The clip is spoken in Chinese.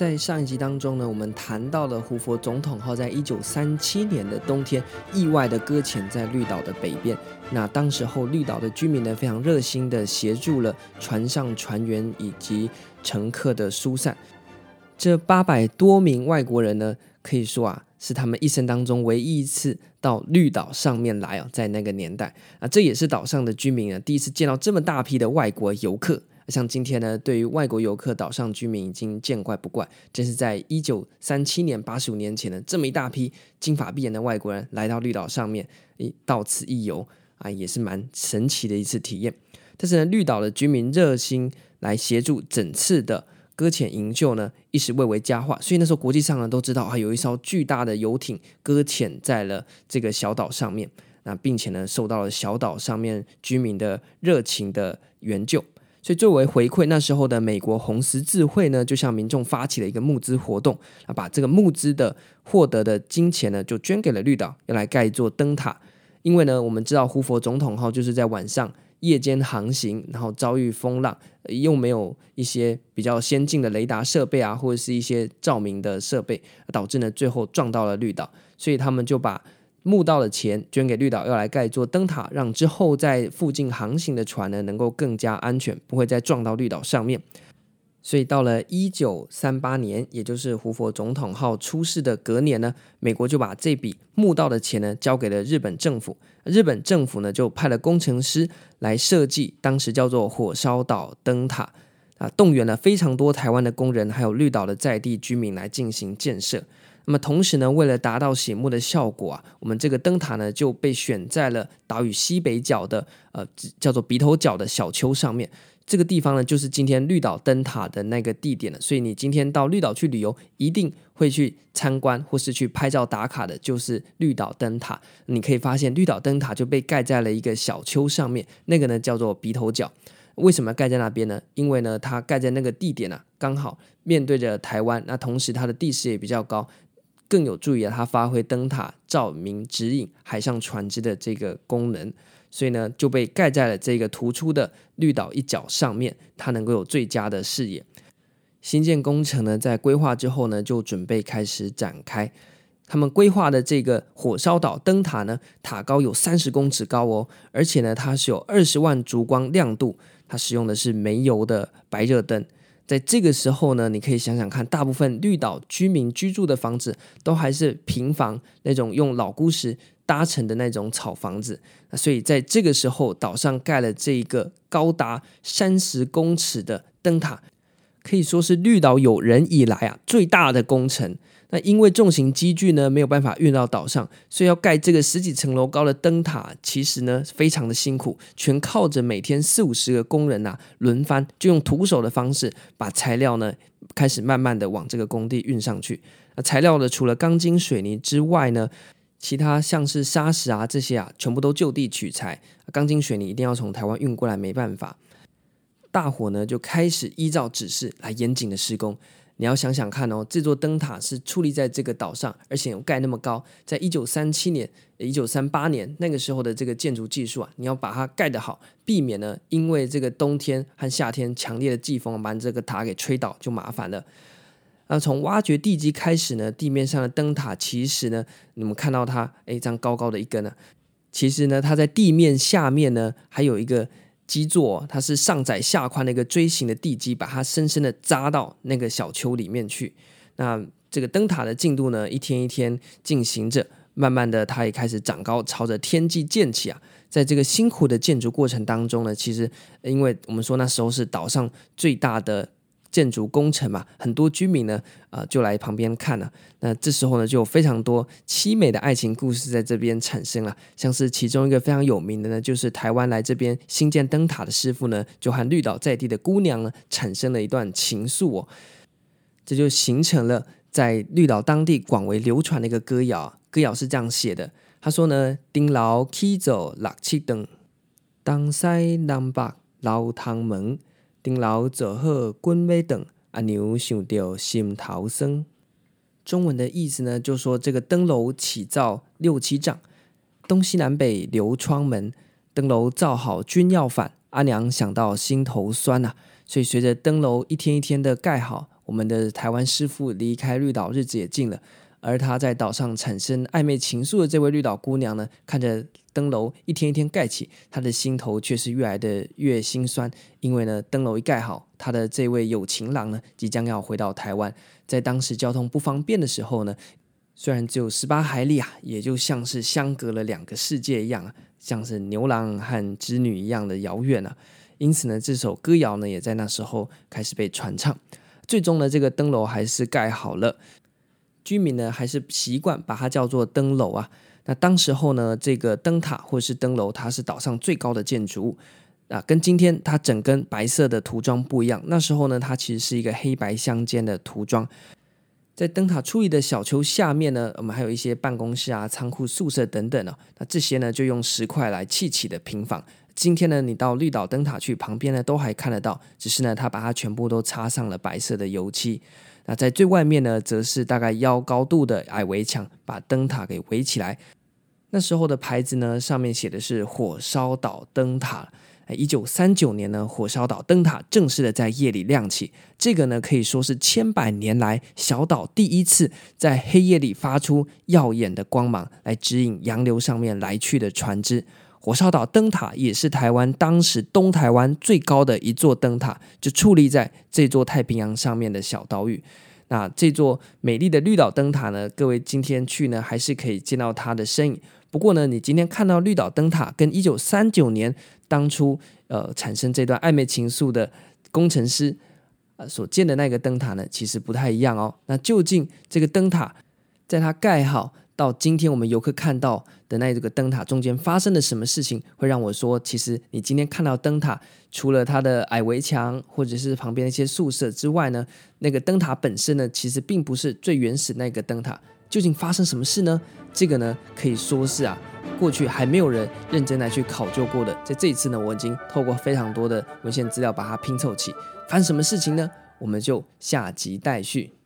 在上一集当中呢，我们谈到了胡佛总统号在一九三七年的冬天意外的搁浅在绿岛的北边。那当时候绿岛的居民呢，非常热心的协助了船上船员以及乘客的疏散。这八百多名外国人呢，可以说啊，是他们一生当中唯一一次到绿岛上面来哦，在那个年代啊，这也是岛上的居民啊第一次见到这么大批的外国游客。像今天呢，对于外国游客，岛上居民已经见怪不怪。这是在一九三七年，八十五年前呢，这么一大批金发碧眼的外国人来到绿岛上面，一到此一游啊，也是蛮神奇的一次体验。但是呢，绿岛的居民热心来协助整次的搁浅营救呢，一时蔚为佳话。所以那时候国际上呢都知道啊，有一艘巨大的游艇搁浅在了这个小岛上面，那并且呢，受到了小岛上面居民的热情的援救。所以作为回馈，那时候的美国红十字会呢，就向民众发起了一个募资活动，啊，把这个募资的获得的金钱呢，就捐给了绿岛，用来盖一座灯塔。因为呢，我们知道胡佛总统号就是在晚上夜间航行，然后遭遇风浪，又没有一些比较先进的雷达设备啊，或者是一些照明的设备，导致呢最后撞到了绿岛，所以他们就把。募到的钱捐给绿岛，要来盖一座灯塔，让之后在附近航行的船呢能够更加安全，不会再撞到绿岛上面。所以到了一九三八年，也就是胡佛总统号出事的隔年呢，美国就把这笔募到的钱呢交给了日本政府。日本政府呢就派了工程师来设计当时叫做火烧岛灯塔啊，动员了非常多台湾的工人，还有绿岛的在地居民来进行建设。那么同时呢，为了达到醒目的效果啊，我们这个灯塔呢就被选在了岛屿西北角的呃叫做鼻头角的小丘上面。这个地方呢就是今天绿岛灯塔的那个地点了。所以你今天到绿岛去旅游，一定会去参观或是去拍照打卡的，就是绿岛灯塔。你可以发现绿岛灯塔就被盖在了一个小丘上面，那个呢叫做鼻头角。为什么盖在那边呢？因为呢它盖在那个地点啊，刚好面对着台湾，那同时它的地势也比较高。更有助于它发挥灯塔照明指引海上船只的这个功能，所以呢就被盖在了这个突出的绿岛一角上面，它能够有最佳的视野。新建工程呢在规划之后呢就准备开始展开。他们规划的这个火烧岛灯塔呢，塔高有三十公尺高哦，而且呢它是有二十万烛光亮度，它使用的是煤油的白热灯。在这个时候呢，你可以想想看，大部分绿岛居民居住的房子都还是平房，那种用老古石搭成的那种草房子。所以在这个时候，岛上盖了这一个高达三十公尺的灯塔，可以说是绿岛有人以来啊最大的工程。那因为重型机具呢没有办法运到岛上，所以要盖这个十几层楼高的灯塔，其实呢非常的辛苦，全靠着每天四五十个工人呐轮番，就用徒手的方式把材料呢开始慢慢的往这个工地运上去。那材料呢除了钢筋水泥之外呢，其他像是砂石啊这些啊全部都就地取材，钢筋水泥一定要从台湾运过来，没办法。大伙呢就开始依照指示来严谨的施工。你要想想看哦，这座灯塔是矗立在这个岛上，而且有盖那么高，在一九三七年、一九三八年那个时候的这个建筑技术啊，你要把它盖得好，避免呢因为这个冬天和夏天强烈的季风把这个塔给吹倒就麻烦了。那从挖掘地基开始呢，地面上的灯塔其实呢，你们看到它，诶，这样高高的一根呢，其实呢，它在地面下面呢还有一个。基座，它是上窄下宽的一个锥形的地基，把它深深的扎到那个小丘里面去。那这个灯塔的进度呢，一天一天进行着，慢慢的它也开始长高，朝着天际建起啊。在这个辛苦的建筑过程当中呢，其实因为我们说那时候是岛上最大的。建筑工程嘛，很多居民呢，呃，就来旁边看了。那这时候呢，就有非常多凄美的爱情故事在这边产生了。像是其中一个非常有名的呢，就是台湾来这边新建灯塔的师傅呢，就和绿岛在地的姑娘呢，产生了一段情愫哦。这就形成了在绿岛当地广为流传的一个歌谣。歌谣是这样写的，他说呢：“顶楼起走六七灯，东西南北老汤门。”顶楼做好滚尾等，阿娘想到心头酸。中文的意思呢，就说这个灯楼起造六七丈，东西南北流窗门，灯楼造好君要返，阿娘想到心头酸呐、啊。所以随着灯楼一天一天的盖好，我们的台湾师傅离开绿岛日子也近了。而他在岛上产生暧昧情愫的这位绿岛姑娘呢，看着灯楼一天一天盖起，她的心头却是越来的越心酸。因为呢，灯楼一盖好，她的这位有情郎呢，即将要回到台湾。在当时交通不方便的时候呢，虽然只有十八海里啊，也就像是相隔了两个世界一样啊，像是牛郎和织女一样的遥远啊。因此呢，这首歌谣呢，也在那时候开始被传唱。最终呢，这个灯楼还是盖好了。居民呢，还是习惯把它叫做灯楼啊。那当时候呢，这个灯塔或者是灯楼，它是岛上最高的建筑物啊。跟今天它整根白色的涂装不一样，那时候呢，它其实是一个黑白相间的涂装。在灯塔矗立的小丘下面呢，我们还有一些办公室啊、仓库、宿舍等等啊。那这些呢，就用石块来砌起的平房。今天呢，你到绿岛灯塔去，旁边呢都还看得到，只是呢，它把它全部都擦上了白色的油漆。那在最外面呢，则是大概腰高度的矮围墙，把灯塔给围起来。那时候的牌子呢，上面写的是“火烧岛灯塔”。一九三九年呢，火烧岛灯塔正式的在夜里亮起。这个呢，可以说是千百年来小岛第一次在黑夜里发出耀眼的光芒，来指引洋流上面来去的船只。火烧岛灯塔也是台湾当时东台湾最高的一座灯塔，就矗立在这座太平洋上面的小岛屿。那这座美丽的绿岛灯塔呢，各位今天去呢，还是可以见到它的身影。不过呢，你今天看到绿岛灯塔，跟一九三九年当初呃产生这段暧昧情愫的工程师呃所建的那个灯塔呢，其实不太一样哦。那究竟这个灯塔在它盖好，到今天我们游客看到的那这个灯塔中间发生了什么事情，会让我说，其实你今天看到灯塔，除了它的矮围墙或者是旁边的一些宿舍之外呢，那个灯塔本身呢，其实并不是最原始那个灯塔。究竟发生什么事呢？这个呢，可以说是啊，过去还没有人认真来去考究过的。在这一次呢，我已经透过非常多的文献资料把它拼凑起。发生什么事情呢？我们就下集待续。